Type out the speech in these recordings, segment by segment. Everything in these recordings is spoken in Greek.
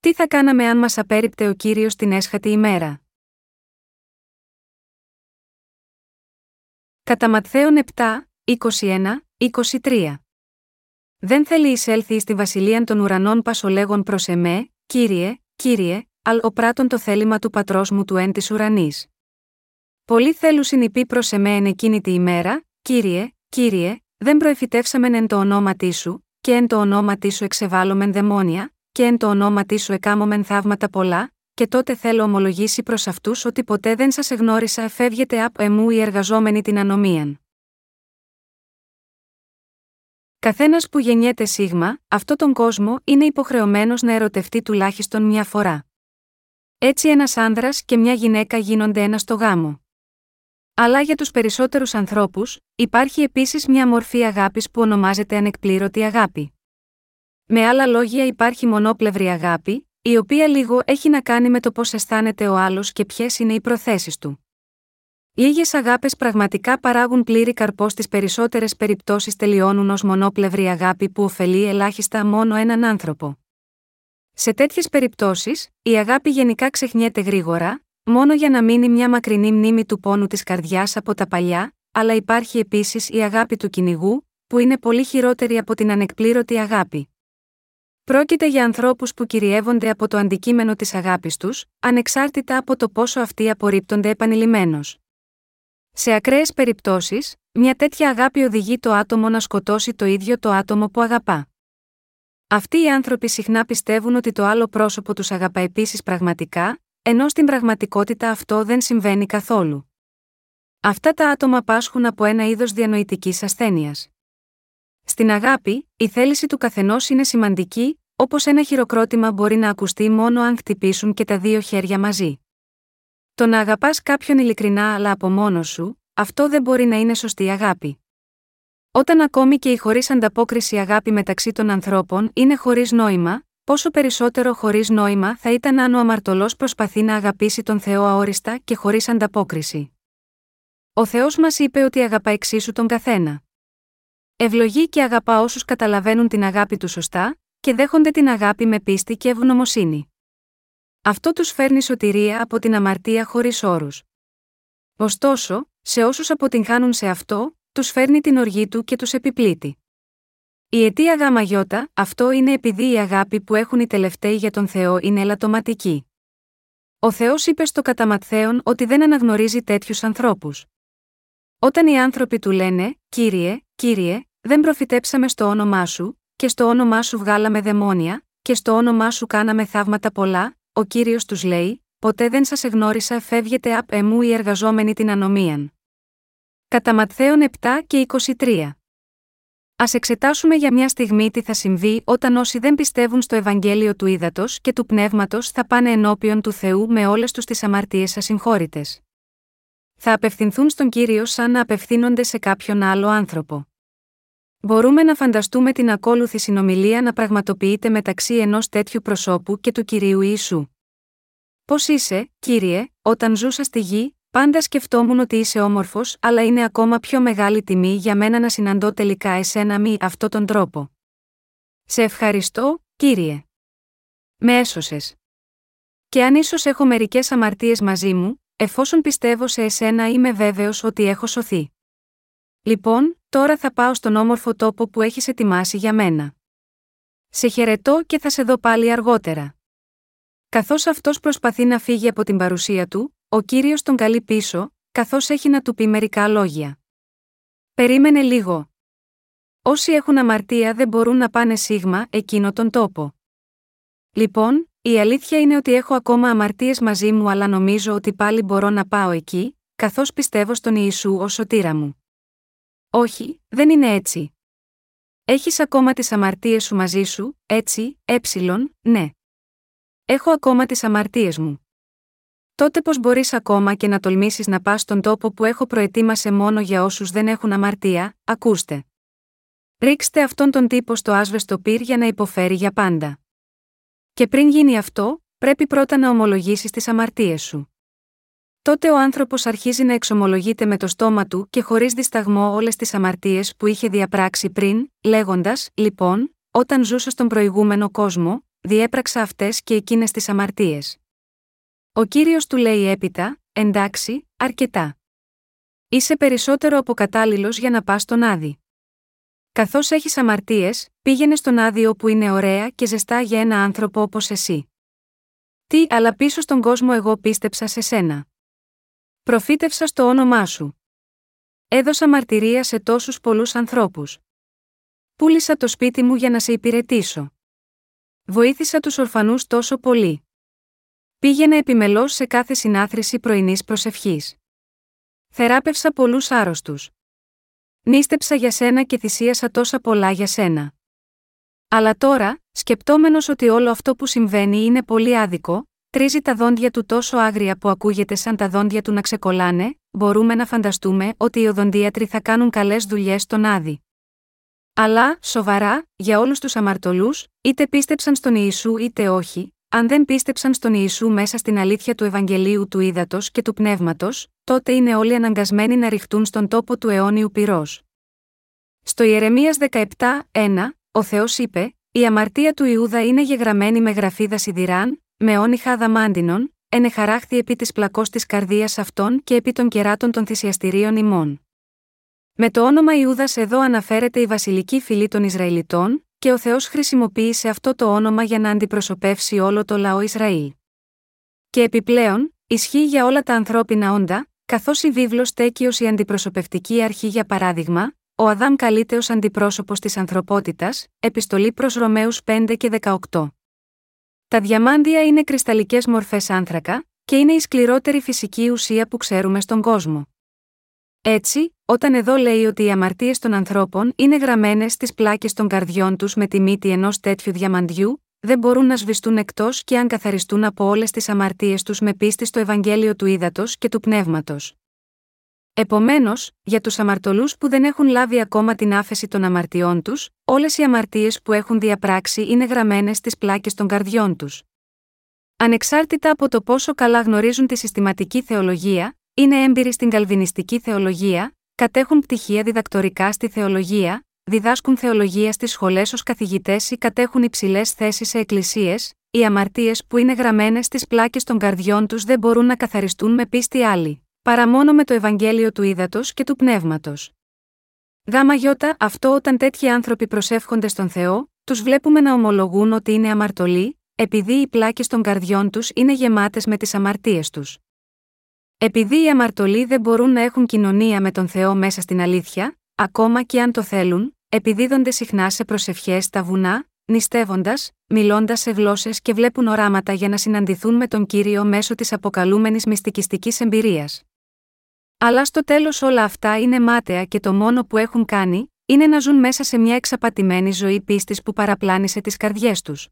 Τι θα κάναμε αν μας απέριπτε ο Κύριος την έσχατη ημέρα; Κατά Ματθαίον 7, 21, 23. Δεν θέλει εισέλθει στη βασιλεία των ουρανών πασολέγων προς εμέ, κύριε, κύριε, αλ ο πράτον το θέλημα του πατρός μου του εν της ουρανής. Πολλοί θέλουν συνειπεί προς εμέ εν εκείνη τη ημέρα, κύριε, κύριε, δεν προεφητεύσαμεν εν το ονόματί σου, και εν το ονόματί σου εξεβάλλομεν δαιμόνια, και εν το ονόματί σου εκάμωμεν θαύματα πολλά, και τότε θέλω ομολογήσει προς αυτούς ότι ποτέ δεν σας εγνώρισα εφεύγεται απ' εμού οι εργαζόμενοι την ανομίαν. Καθένας που γεννιέται σίγμα, αυτό τον κόσμο είναι υποχρεωμένος να ερωτευτεί τουλάχιστον μια φορά. Έτσι ένας άνδρας και μια γυναίκα γίνονται ένα στο γάμο. Αλλά για τους περισσότερους ανθρώπους, υπάρχει επίσης μια μορφή αγάπης που ονομάζεται ανεκπλήρωτη αγάπη. Με άλλα λόγια, υπάρχει μονόπλευρη αγάπη, η οποία λίγο έχει να κάνει με το πώς αισθάνεται ο άλλος και ποιες είναι οι προθέσεις του. Λίγε αγάπες πραγματικά παράγουν πλήρη καρπός στις περισσότερες περιπτώσεις τελειώνουν ως μονόπλευρη αγάπη που ωφελεί ελάχιστα μόνο έναν άνθρωπο. Σε τέτοιες περιπτώσεις, η αγάπη γενικά ξεχνιέται γρήγορα, μόνο για να μείνει μια μακρινή μνήμη του πόνου της καρδιάς από τα παλιά, αλλά υπάρχει επίσης η αγάπη του κυνηγού, που είναι πολύ χειρότερη από την ανεκπλήρωτη αγάπη. Πρόκειται για ανθρώπους που κυριεύονται από το αντικείμενο της αγάπης τους, ανεξάρτητα από το πόσο αυτοί απορρίπτονται επανειλημμένω. Σε ακραίες περιπτώσεις, μια τέτοια αγάπη οδηγεί το άτομο να σκοτώσει το ίδιο το άτομο που αγαπά. Αυτοί οι άνθρωποι συχνά πιστεύουν ότι το άλλο πρόσωπο τους αγαπά επίσης πραγματικά, ενώ στην πραγματικότητα αυτό δεν συμβαίνει καθόλου. Αυτά τα άτομα πάσχουν από ένα είδος διανοητικής ασθένειας. Στην αγάπη, η θέληση του καθενός είναι σημαντική, όπως ένα χειροκρότημα μπορεί να ακουστεί μόνο αν χτυπήσουν και τα δύο χέρια μαζί. Το να αγαπάς κάποιον ειλικρινά αλλά από μόνος σου, αυτό δεν μπορεί να είναι σωστή αγάπη. Όταν ακόμη και η χωρίς ανταπόκριση αγάπη μεταξύ των ανθρώπων είναι χωρίς νόημα, πόσο περισσότερο χωρίς νόημα θα ήταν αν ο αμαρτωλός προσπαθεί να αγαπήσει τον Θεό αόριστα και χωρίς ανταπόκριση. Ο Θεός μας είπε ότι αγαπά εξίσου τον καθένα. Ευλογεί και αγαπά όσους καταλαβαίνουν την αγάπη του σωστά, και δέχονται την αγάπη με πίστη και ευγνωμοσύνη. Αυτό τους φέρνει σωτηρία από την αμαρτία χωρίς όρους. Ωστόσο, σε όσους αποτυγχάνουν σε αυτό, τους φέρνει την οργή του και τους επιπλήττει. Η αιτία γάμα γιώτα, αυτό είναι επειδή η αγάπη που έχουν οι τελευταίοι για τον Θεό είναι ελαττωματική. Ο Θεός είπε στο καταματθέον ότι δεν αναγνωρίζει τέτοιους ανθρώπους. Όταν οι άνθρωποι του λένε, Κύριε, Κύριε, δεν προφητέψαμε στο όνομά σου, και στο όνομά σου βγάλαμε δαιμόνια, και στο όνομά σου κάναμε θαύματα πολλά, ο κύριος τους λέει: Ποτέ δεν σας εγνώρισα, φεύγετε απ' εμού οι εργαζόμενοι την ανομίαν. Κατά Ματθαίον 7 και 23. Α εξετάσουμε για μια στιγμή τι θα συμβεί όταν όσοι δεν πιστεύουν στο Ευαγγέλιο του Ήδατος και του Πνεύματος θα πάνε ενώπιον του Θεού με όλες τους τις αμαρτίες ασυγχώρητες. Θα απευθυνθούν στον κύριο σαν να απευθύνονται σε κάποιον άλλο άνθρωπο. Μπορούμε να φανταστούμε την ακόλουθη συνομιλία να πραγματοποιείται μεταξύ ενός τέτοιου προσώπου και του κυρίου Ιησού. Πώς είσαι, κύριε, όταν ζούσα στη γη, πάντα σκεφτόμουν ότι είσαι όμορφος, αλλά είναι ακόμα πιο μεγάλη τιμή για μένα να συναντώ τελικά εσένα μη αυτό τον τρόπο. Σε ευχαριστώ, κύριε. Με έσωσες. Και αν ίσως έχω μερικές αμαρτίες μαζί μου, εφόσον πιστεύω σε εσένα είμαι βέβαιος ότι έχω σωθεί. Λοιπόν, τώρα θα πάω στον όμορφο τόπο που έχεις ετοιμάσει για μένα. Σε χαιρετώ και θα σε δω πάλι αργότερα. Καθώς αυτός προσπαθεί να φύγει από την παρουσία του, ο κύριος τον καλεί πίσω, καθώς έχει να του πει μερικά λόγια. Περίμενε λίγο. Όσοι έχουν αμαρτία δεν μπορούν να πάνε σίγμα εκείνο τον τόπο. Λοιπόν, η αλήθεια είναι ότι έχω ακόμα αμαρτίες μαζί μου, αλλά νομίζω ότι πάλι μπορώ να πάω εκεί, καθώς πιστεύω στον Ιησού ως σωτήρα μου. Όχι, δεν είναι έτσι. Έχεις ακόμα τις αμαρτίες σου μαζί σου, έτσι, έψιλον, ναι. Έχω ακόμα τις αμαρτίες μου. Τότε πώς μπορείς ακόμα και να τολμήσεις να πας στον τόπο που έχω προετοίμασε μόνο για όσους δεν έχουν αμαρτία, ακούστε. Ρίξτε αυτόν τον τύπο στο άσβεστο πυρ για να υποφέρει για πάντα. Και πριν γίνει αυτό, πρέπει πρώτα να ομολογήσεις τις αμαρτίες σου. Τότε ο άνθρωπος αρχίζει να εξομολογείται με το στόμα του και χωρίς δισταγμό όλες τις αμαρτίες που είχε διαπράξει πριν, λέγοντας: Λοιπόν, όταν ζούσα στον προηγούμενο κόσμο, διέπραξα αυτές και εκείνες τις αμαρτίες. Ο κύριος του λέει έπειτα, εντάξει, αρκετά. Είσαι περισσότερο από κατάλληλο για να πας στον Άδη. Καθώς έχεις αμαρτίες, πήγαινε στον Άδη όπου είναι ωραία και ζεστά για ένα άνθρωπο όπως εσύ. Τι, αλλά πίσω στον κόσμο εγώ πίστεψα σε σένα. Προφήτευσα στο όνομά σου. Έδωσα μαρτυρία σε τόσους πολλούς ανθρώπους. Πούλησα το σπίτι μου για να σε υπηρετήσω. Βοήθησα τους ορφανούς τόσο πολύ. Πήγαινα επιμελώς σε κάθε συνάθρηση πρωινής προσευχής. Θεράπευσα πολλούς άρρωστους. Νίστεψα για σένα και θυσίασα τόσα πολλά για σένα. Αλλά τώρα, σκεπτόμενος ότι όλο αυτό που συμβαίνει είναι πολύ άδικο, τρίζει τα δόντια του τόσο άγρια που ακούγεται σαν τα δόντια του να ξεκολλάνε, μπορούμε να φανταστούμε ότι οι οδοντίατροι θα κάνουν καλές δουλειές στον Άδη. Αλλά, σοβαρά, για όλους τους αμαρτωλούς, είτε πίστεψαν στον Ιησού είτε όχι, αν δεν πίστεψαν στον Ιησού μέσα στην αλήθεια του Ευαγγελίου του Ήδατος και του Πνεύματος, τότε είναι όλοι αναγκασμένοι να ρηχτούν στον τόπο του αιώνιου πυρός. Στο Ιερεμίας 17, ο Θεός είπε: Η αμαρτία του Ιούδα είναι γεγραμμένη με γραφίδα σιδηράν, με όνυχα αδαμάντινων, ενεχαράχθη επί της πλακός της καρδίας αυτών και επί των κεράτων των θυσιαστηρίων ημών. Με το όνομα Ιούδας εδώ αναφέρεται η βασιλική φυλή των Ισραηλιτών, και ο Θεός χρησιμοποίησε αυτό το όνομα για να αντιπροσωπεύσει όλο το λαό Ισραήλ. Και επιπλέον, ισχύει για όλα τα ανθρώπινα όντα, καθώς η βίβλος στέκει ω η αντιπροσωπευτική αρχή για παράδειγμα, ο Αδάμ καλείται ως αντιπρόσωπος της ανθρωπότητας, επιστολή προς Ρωμαίους 5 και 18. Τα διαμάντια είναι κρυσταλλικές μορφές άνθρακα, και είναι η σκληρότερη φυσική ουσία που ξέρουμε στον κόσμο. Έτσι, όταν εδώ λέει ότι οι αμαρτίες των ανθρώπων είναι γραμμένες στις πλάκες των καρδιών τους με τη μύτη ενός τέτοιου διαμαντιού, δεν μπορούν να σβηστούν εκτός και αν καθαριστούν από όλες τις αμαρτίες τους με πίστη στο Ευαγγέλιο του Ήδατος και του Πνεύματος. Επομένως, για τους αμαρτωλούς που δεν έχουν λάβει ακόμα την άφεση των αμαρτιών τους, όλες οι αμαρτίες που έχουν διαπράξει είναι γραμμένες στις πλάκες των καρδιών τους. Ανεξάρτητα από το πόσο καλά γνωρίζουν τη συστηματική θεολογία, είναι έμπειροι στην καλβινιστική θεολογία, κατέχουν πτυχία διδακτορικά στη θεολογία, διδάσκουν θεολογία στις σχολές ως καθηγητές ή κατέχουν υψηλές θέσεις σε εκκλησίες, οι αμαρτίες που είναι γραμμένες στις πλάκες των καρδιών τους δεν μπορούν να καθαριστούν με πίστη άλλη παρά μόνο με το Ευαγγέλιο του Ήδατος και του Πνεύματος. Γάμα γιώτα, αυτό όταν τέτοιοι άνθρωποι προσεύχονται στον Θεό, τους βλέπουμε να ομολογούν ότι είναι αμαρτωλοί, επειδή οι πλάκες των καρδιών τους είναι γεμάτες με τις αμαρτίες τους. Επειδή οι αμαρτωλοί δεν μπορούν να έχουν κοινωνία με τον Θεό μέσα στην αλήθεια, ακόμα και αν το θέλουν, επιδίδονται συχνά σε προσευχές στα βουνά, νηστεύοντας, μιλώντας σε γλώσσες και βλέπουν οράματα για να συναντηθούν με τον κύριο μέσω της αποκαλούμενης μυστικιστικής εμπειρίας. Αλλά στο τέλος όλα αυτά είναι μάταια και το μόνο που έχουν κάνει, είναι να ζουν μέσα σε μια εξαπατημένη ζωή πίστης που παραπλάνησε τις καρδιές τους.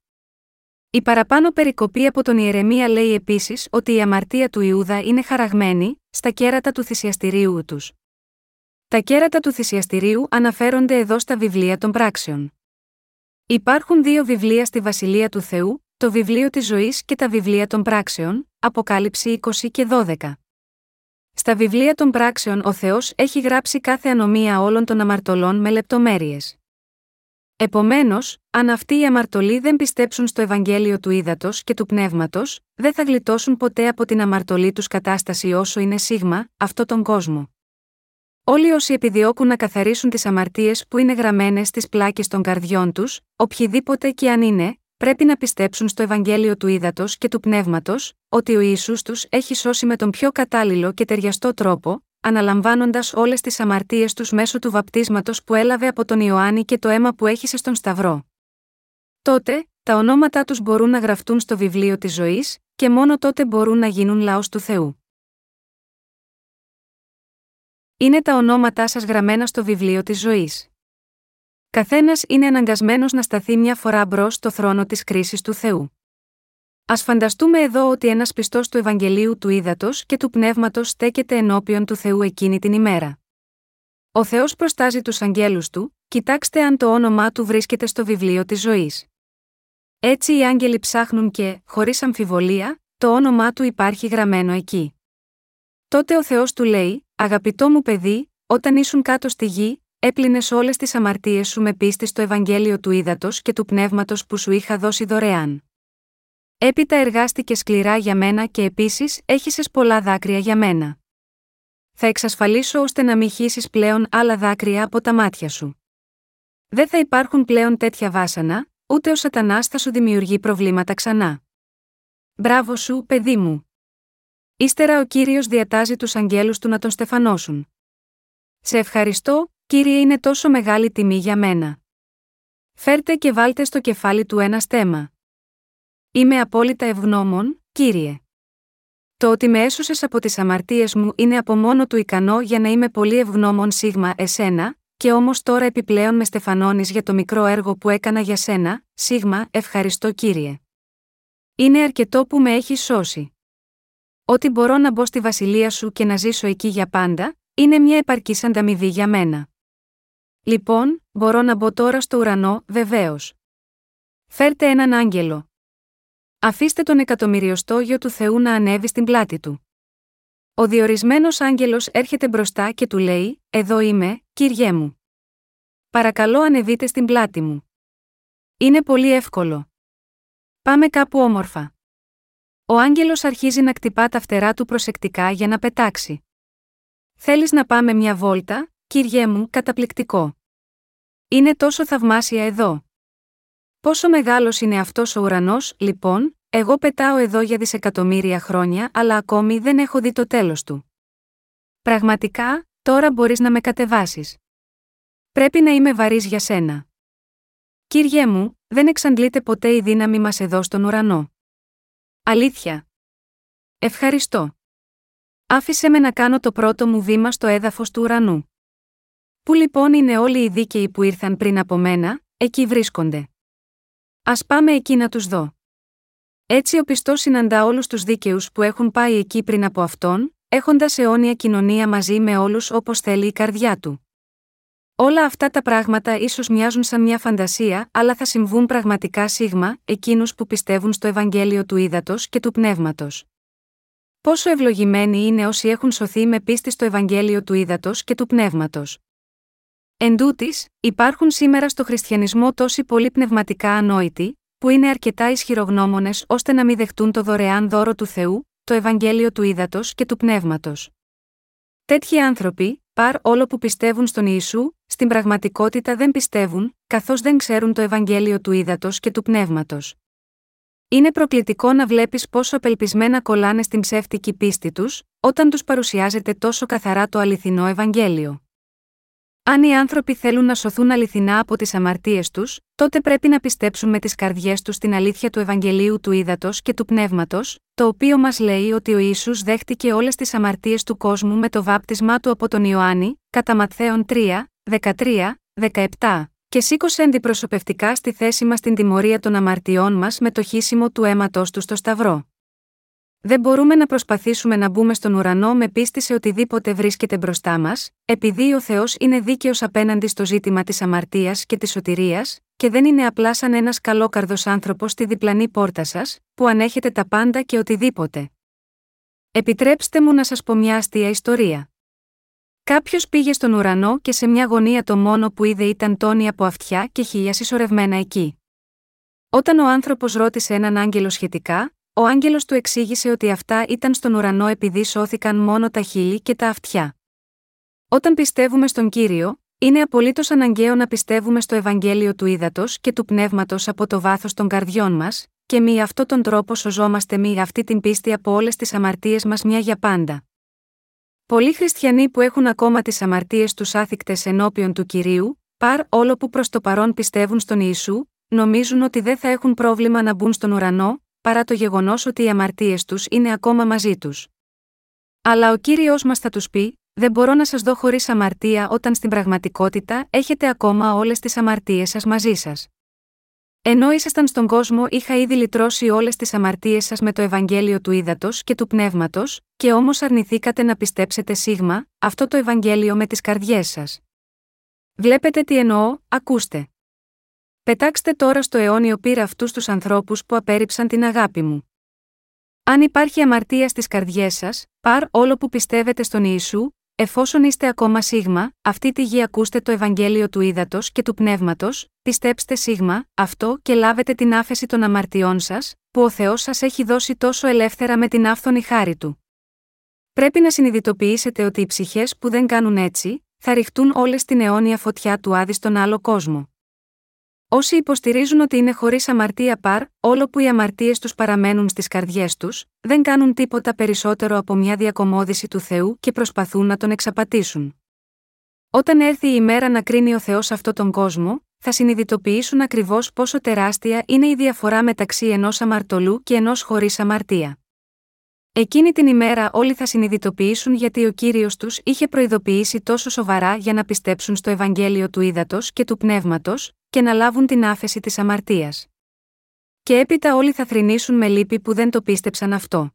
Η παραπάνω περικοπή από τον Ιερεμία λέει επίσης ότι η αμαρτία του Ιούδα είναι χαραγμένη, στα κέρατα του θυσιαστηρίου τους. Τα κέρατα του θυσιαστηρίου αναφέρονται εδώ στα βιβλία των πράξεων. Υπάρχουν δύο βιβλία στη Βασιλεία του Θεού, το βιβλίο της ζωής και τα βιβλία των πράξεων, Αποκάλυψη 20 και 12. Στα βιβλία των πράξεων ο Θεός έχει γράψει κάθε ανομία όλων των αμαρτωλών με λεπτομέρειες. Επομένως, αν αυτοί οι αμαρτωλοί δεν πιστέψουν στο Ευαγγέλιο του Ήδατος και του Πνεύματος, δεν θα γλιτώσουν ποτέ από την αμαρτωλή τους κατάσταση όσο είναι σίγμα, αυτό τον κόσμο. Όλοι όσοι επιδιώκουν να καθαρίσουν τις αμαρτίες που είναι γραμμένες στις πλάκες των καρδιών τους, οποιοδήποτε και αν είναι, πρέπει να πιστέψουν στο Ευαγγέλιο του Ήδατος και του Πνεύματος, ότι ο Ισού τους έχει σώσει με τον πιο κατάλληλο και ταιριαστό τρόπο, αναλαμβάνοντας όλες τις αμαρτίες τους μέσω του βαπτίσματος που έλαβε από τον Ιωάννη και το αίμα που έχησε στον Σταυρό. Τότε, τα ονόματά τους μπορούν να γραφτούν στο βιβλίο της ζωής, και μόνο τότε μπορούν να γίνουν λαός του Θεού. Είναι τα ονόματά σας γραμμένα στο βιβλίο της ζωής. Καθένας είναι αναγκασμένος να σταθεί μια φορά μπρος στο θρόνο της κρίσης του Θεού. Α φανταστούμε εδώ ότι ένας πιστός του Ευαγγελίου του Ήδατος και του Πνεύματος στέκεται ενώπιον του Θεού εκείνη την ημέρα. Ο Θεός προστάζει τους αγγέλους του, κοιτάξτε αν το όνομά του βρίσκεται στο βιβλίο της ζωής. Έτσι οι άγγελοι ψάχνουν και, χωρίς αμφιβολία, το όνομά του υπάρχει γραμμένο εκεί. Τότε ο Θεός του λέει: Αγαπητό μου παιδί, όταν ήσουν κάτω στη γη, έπλυνες όλες τις αμαρτίες σου με πίστη στο Ευαγγέλιο του Ήδατος και του Πνεύματος που σου είχα δώσει δωρεάν. Έπειτα εργάστηκες σκληρά για μένα και επίσης έχησες πολλά δάκρυα για μένα. Θα εξασφαλίσω ώστε να μην χύσεις πλέον άλλα δάκρυα από τα μάτια σου. Δεν θα υπάρχουν πλέον τέτοια βάσανα, ούτε ο Σατανάς θα σου δημιουργεί προβλήματα ξανά. Μπράβο σου, παιδί μου. Ύστερα ο κύριος διατάζει τους αγγέλους του να τον στεφανώσουν. Σε ευχαριστώ, κύριε, είναι τόσο μεγάλη τιμή για μένα. Φέρτε και βάλτε στο κεφάλι του ένα στέμα. Είμαι απόλυτα ευγνώμων, κύριε. Το ότι με έσωσες από τις αμαρτίες μου είναι από μόνο του ικανό για να είμαι πολύ ευγνώμων σίγμα εσένα, και όμως τώρα επιπλέον με στεφανώνεις για το μικρό έργο που έκανα για σένα, σίγμα, ευχαριστώ κύριε. Είναι αρκετό που με έχεις σώσει. Ότι μπορώ να μπω στη βασιλεία σου και να ζήσω εκεί για πάντα, είναι μια επαρκής ανταμοιβή για μένα. Λοιπόν, μπορώ να μπω τώρα στο ουρανό, βεβαίως. Φέρτε έναν άγγελο. Αφήστε τον εκατομμυριοστό γιο του Θεού να ανέβει στην πλάτη του. Ο διορισμένος άγγελος έρχεται μπροστά και του λέει: Εδώ είμαι, κύριέ μου. Παρακαλώ ανεβείτε στην πλάτη μου. Είναι πολύ εύκολο. Πάμε κάπου όμορφα. Ο άγγελος αρχίζει να κτυπά τα φτερά του προσεκτικά για να πετάξει. Θέλεις να πάμε μια βόλτα, κύριέ μου, καταπληκτικό. Είναι τόσο θαυμάσια εδώ. Πόσο μεγάλος είναι αυτός ο ουρανός, λοιπόν, εγώ πετάω εδώ για δισεκατομμύρια χρόνια, αλλά ακόμη δεν έχω δει το τέλος του. Πραγματικά, τώρα μπορείς να με κατεβάσεις. Πρέπει να είμαι βαρύς για σένα. Κύριέ μου, δεν εξαντλείται ποτέ η δύναμη μας εδώ στον ουρανό. Αλήθεια. Ευχαριστώ. Άφησε με να κάνω το πρώτο μου βήμα στο έδαφος του ουρανού. Πού λοιπόν είναι όλοι οι δίκαιοι που ήρθαν πριν από μένα, εκεί βρίσκονται. Α πάμε εκεί να τους δω. Έτσι ο πιστός συναντά όλους τους δίκαιους που έχουν πάει εκεί πριν από αυτόν, έχοντας αιώνια κοινωνία μαζί με όλους όπως θέλει η καρδιά του. Όλα αυτά τα πράγματα ίσως μοιάζουν σαν μια φαντασία, αλλά θα συμβούν πραγματικά σίγμα, εκείνους που πιστεύουν στο Ευαγγέλιο του Ήδατος και του Πνεύματος. Πόσο ευλογημένοι είναι όσοι έχουν σωθεί με πίστη στο Ευαγγέλιο του Ήδατος και του Πνεύματος. Εν τούτης, υπάρχουν σήμερα στο χριστιανισμό τόσοι πολύ πνευματικά ανόητοι, που είναι αρκετά ισχυρογνώμονες ώστε να μην δεχτούν το δωρεάν δώρο του Θεού, το Ευαγγέλιο του Ήδατος και του Πνεύματος. Τέτοιοι άνθρωποι, παρ όλο που πιστεύουν στον Ιησού, στην πραγματικότητα δεν πιστεύουν, καθώς δεν ξέρουν το Ευαγγέλιο του Ήδατος και του Πνεύματος. Είναι προκλητικό να βλέπεις πόσο απελπισμένα κολλάνε στην ψεύτικη πίστη τους, όταν τους παρουσιάζεται τόσο καθαρά το αληθινό Ευαγγέλιο. Αν οι άνθρωποι θέλουν να σωθούν αληθινά από τις αμαρτίες τους, τότε πρέπει να πιστέψουν με τις καρδιές τους στην αλήθεια του Ευαγγελίου του Ήδατος και του Πνεύματος, το οποίο μας λέει ότι ο Ισού δέχτηκε όλες τις αμαρτίες του κόσμου με το βάπτισμά του από τον Ιωάννη, κατά Ματθαίων 3, 13, 17, και σήκωσε αντιπροσωπευτικά στη θέση μας την τιμωρία των αμαρτιών μας με το χύσιμο του αίματό του στο Σταυρό. Δεν μπορούμε να προσπαθήσουμε να μπούμε στον ουρανό με πίστη σε οτιδήποτε βρίσκεται μπροστά μας, επειδή ο Θεός είναι δίκαιος απέναντι στο ζήτημα της αμαρτίας και της σωτηρίας, και δεν είναι απλά σαν ένας καλόκαρδος άνθρωπος στη διπλανή πόρτα σας, που ανέχεται τα πάντα και οτιδήποτε. Επιτρέψτε μου να σας πω μια αστεία ιστορία. Κάποιος πήγε στον ουρανό και σε μια γωνία το μόνο που είδε ήταν τόνοι από αυτιά και χίλια συσσωρευμένα εκεί. Όταν ο άνθρωπος ρώτησε έναν άγγελο σχετικά, ο άγγελος του εξήγησε ότι αυτά ήταν στον ουρανό επειδή σώθηκαν μόνο τα χείλη και τα αυτιά. Όταν πιστεύουμε στον κύριο, είναι απολύτως αναγκαίο να πιστεύουμε στο Ευαγγέλιο του Ήδατος και του Πνεύματος από το βάθος των καρδιών μας, και με αυτόν τον τρόπο σωζόμαστε με αυτή την πίστη από όλες τις αμαρτίες μας μια για πάντα. Πολλοί χριστιανοί που έχουν ακόμα τις αμαρτίες τους άθικτες ενώπιον του κυρίου, παρ όλο που προς το παρόν πιστεύουν στον Ιησού, νομίζουν ότι δεν θα έχουν πρόβλημα να μπουν στον ουρανό, παρά το γεγονός ότι οι αμαρτίες τους είναι ακόμα μαζί τους. Αλλά ο κύριος μας θα τους πει: Δεν μπορώ να σας δω χωρίς αμαρτία όταν στην πραγματικότητα έχετε ακόμα όλες τις αμαρτίες σας μαζί σας. Ενώ ήσασταν στον κόσμο, είχα ήδη λυτρώσει όλες τις αμαρτίες σας με το Ευαγγέλιο του Ήδατος και του Πνεύματος, και όμως αρνηθήκατε να πιστέψετε σίγμα, αυτό το Ευαγγέλιο με τις καρδιές σας. Βλέπετε τι εννοώ, ακούστε. Πετάξτε τώρα στο αιώνιο πύρα αυτούς τους ανθρώπους που απέρριψαν την αγάπη μου. Αν υπάρχει αμαρτία στις καρδιές σας, παρ όλο που πιστεύετε στον Ιησού, εφόσον είστε ακόμα σίγμα, αυτή τη γη ακούστε το Ευαγγέλιο του Ήδατος και του Πνεύματος, πιστέψτε σίγμα, αυτό και λάβετε την άφεση των αμαρτιών σας, που ο Θεός σας έχει δώσει τόσο ελεύθερα με την άφθονη χάρη του. Πρέπει να συνειδητοποιήσετε ότι οι ψυχές που δεν κάνουν έτσι, θα ρηχτούν όλες στην αιώνια φωτιά του Άδη στον άλλο κόσμο. Όσοι υποστηρίζουν ότι είναι χωρίς αμαρτία παρ, όλο που οι αμαρτίες τους παραμένουν στις καρδιές τους, δεν κάνουν τίποτα περισσότερο από μια διακομόδηση του Θεού και προσπαθούν να τον εξαπατήσουν. Όταν έρθει η ημέρα να κρίνει ο Θεός αυτόν τον κόσμο, θα συνειδητοποιήσουν ακριβώς πόσο τεράστια είναι η διαφορά μεταξύ ενός αμαρτωλού και ενός χωρίς αμαρτία. Εκείνη την ημέρα όλοι θα συνειδητοποιήσουν γιατί ο κύριος τους είχε προειδοποιήσει τόσο σοβαρά για να πιστέψουν στο Ευαγγέλιο του Ήδατος και του Πνεύματος, και να λάβουν την άφεση της αμαρτίας. Και έπειτα όλοι θα θρυνήσουν με λύπη που δεν το πίστεψαν αυτό.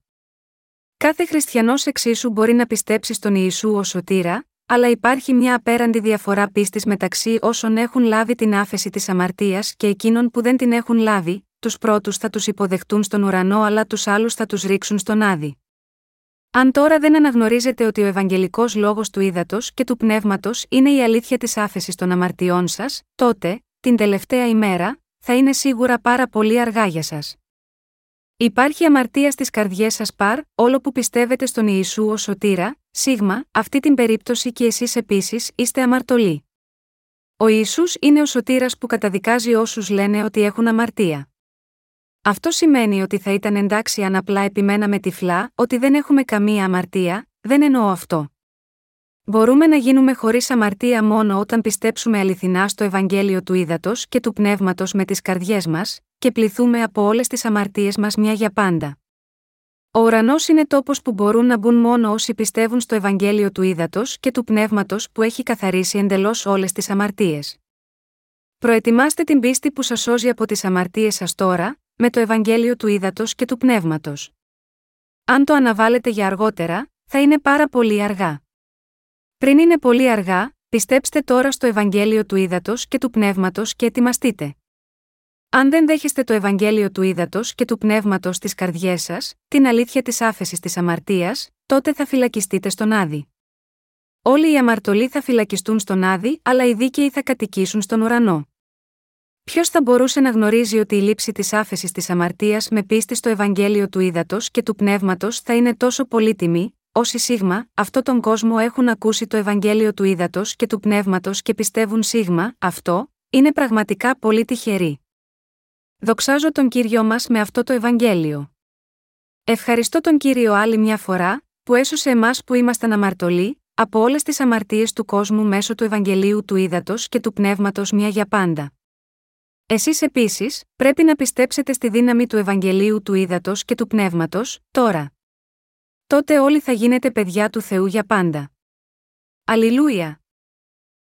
Κάθε χριστιανός εξίσου μπορεί να πιστέψει στον Ιησού ως σωτήρα, αλλά υπάρχει μια απέραντη διαφορά πίστης μεταξύ όσων έχουν λάβει την άφεση της αμαρτίας και εκείνων που δεν την έχουν λάβει, τους πρώτους θα τους υποδεχτούν στον ουρανό αλλά τους άλλους θα τους ρίξουν στον άδει. Αν τώρα δεν αναγνωρίζετε ότι ο Ευαγγελικός λόγος του ύδατο και του πνεύματος είναι η αλήθεια της άφεσης των αμαρτιών σας, τότε, την τελευταία ημέρα, θα είναι σίγουρα πάρα πολύ αργά για σας. Υπάρχει αμαρτία στις καρδιές σας παρ, όλο που πιστεύετε στον Ιησού ως σωτήρα, σίγμα, αυτή την περίπτωση και εσείς επίσης είστε αμαρτωλοί. Ο Ιησούς είναι ο σωτήρας που καταδικάζει όσους λένε ότι έχουν αμαρτία. Αυτό σημαίνει ότι θα ήταν εντάξει αν απλά επιμέναμε τυφλά ότι δεν έχουμε καμία αμαρτία, δεν εννοώ αυτό. Μπορούμε να γίνουμε χωρίς αμαρτία μόνο όταν πιστέψουμε αληθινά στο Ευαγγέλιο του Ήδατος και του Πνεύματος με τις καρδιές μας, και πληθούμε από όλες τις αμαρτίες μας μια για πάντα. Ο ουρανός είναι τόπος που μπορούν να μπουν μόνο όσοι πιστεύουν στο Ευαγγέλιο του Ήδατος και του Πνεύματος που έχει καθαρίσει εντελώς όλες τις αμαρτίες. Προετοιμάστε την πίστη που σας σώζει από τις αμαρτίες σας τώρα, με το Ευαγγέλιο του Ήδατος και του Πνεύματος. Αν το αναβάλλετε για αργότερα, θα είναι πάρα πολύ αργά. Πριν είναι πολύ αργά, πιστέψτε τώρα στο Ευαγγέλιο του Ήδατος και του Πνεύματος και ετοιμαστείτε. Αν δεν δέχεστε το Ευαγγέλιο του Ήδατος και του Πνεύματος στις καρδιές σας, την αλήθεια της άφεσης της αμαρτίας, τότε θα φυλακιστείτε στον Άδη. Όλοι οι αμαρτωλοί θα φυλακιστούν στον Άδη, αλλά οι δίκαιοι θα κατοικήσουν στον ουρανό. Ποιος θα μπορούσε να γνωρίζει ότι η λήψη της άφεσης της αμαρτίας με πίστη στο Ευαγγέλιο του Ήδατος και του Πνεύματος θα είναι τόσο πολύτιμη, όσοι σίγμα, αυτό τον κόσμο έχουν ακούσει το Ευαγγέλιο του Ήδατος και του Πνεύματος και πιστεύουν σίγμα, αυτό, είναι πραγματικά πολύ τυχεροί. Δοξάζω τον κύριο μας με αυτό το Ευαγγέλιο. Ευχαριστώ τον κύριο άλλη μια φορά, που έσωσε εμάς που ήμασταν αμαρτωλοί, από όλες τις αμαρτίες του κόσμου μέσω του Ευαγγελίου του Ήδατος και του Πνεύματος μια για πάντα. Εσείς επίσης, πρέπει να πιστέψετε στη δύναμη του Ευαγγελίου του Ήδατος και του Πνεύματος, τώρα. Τότε όλοι θα γίνετε παιδιά του Θεού για πάντα. Αλληλούια!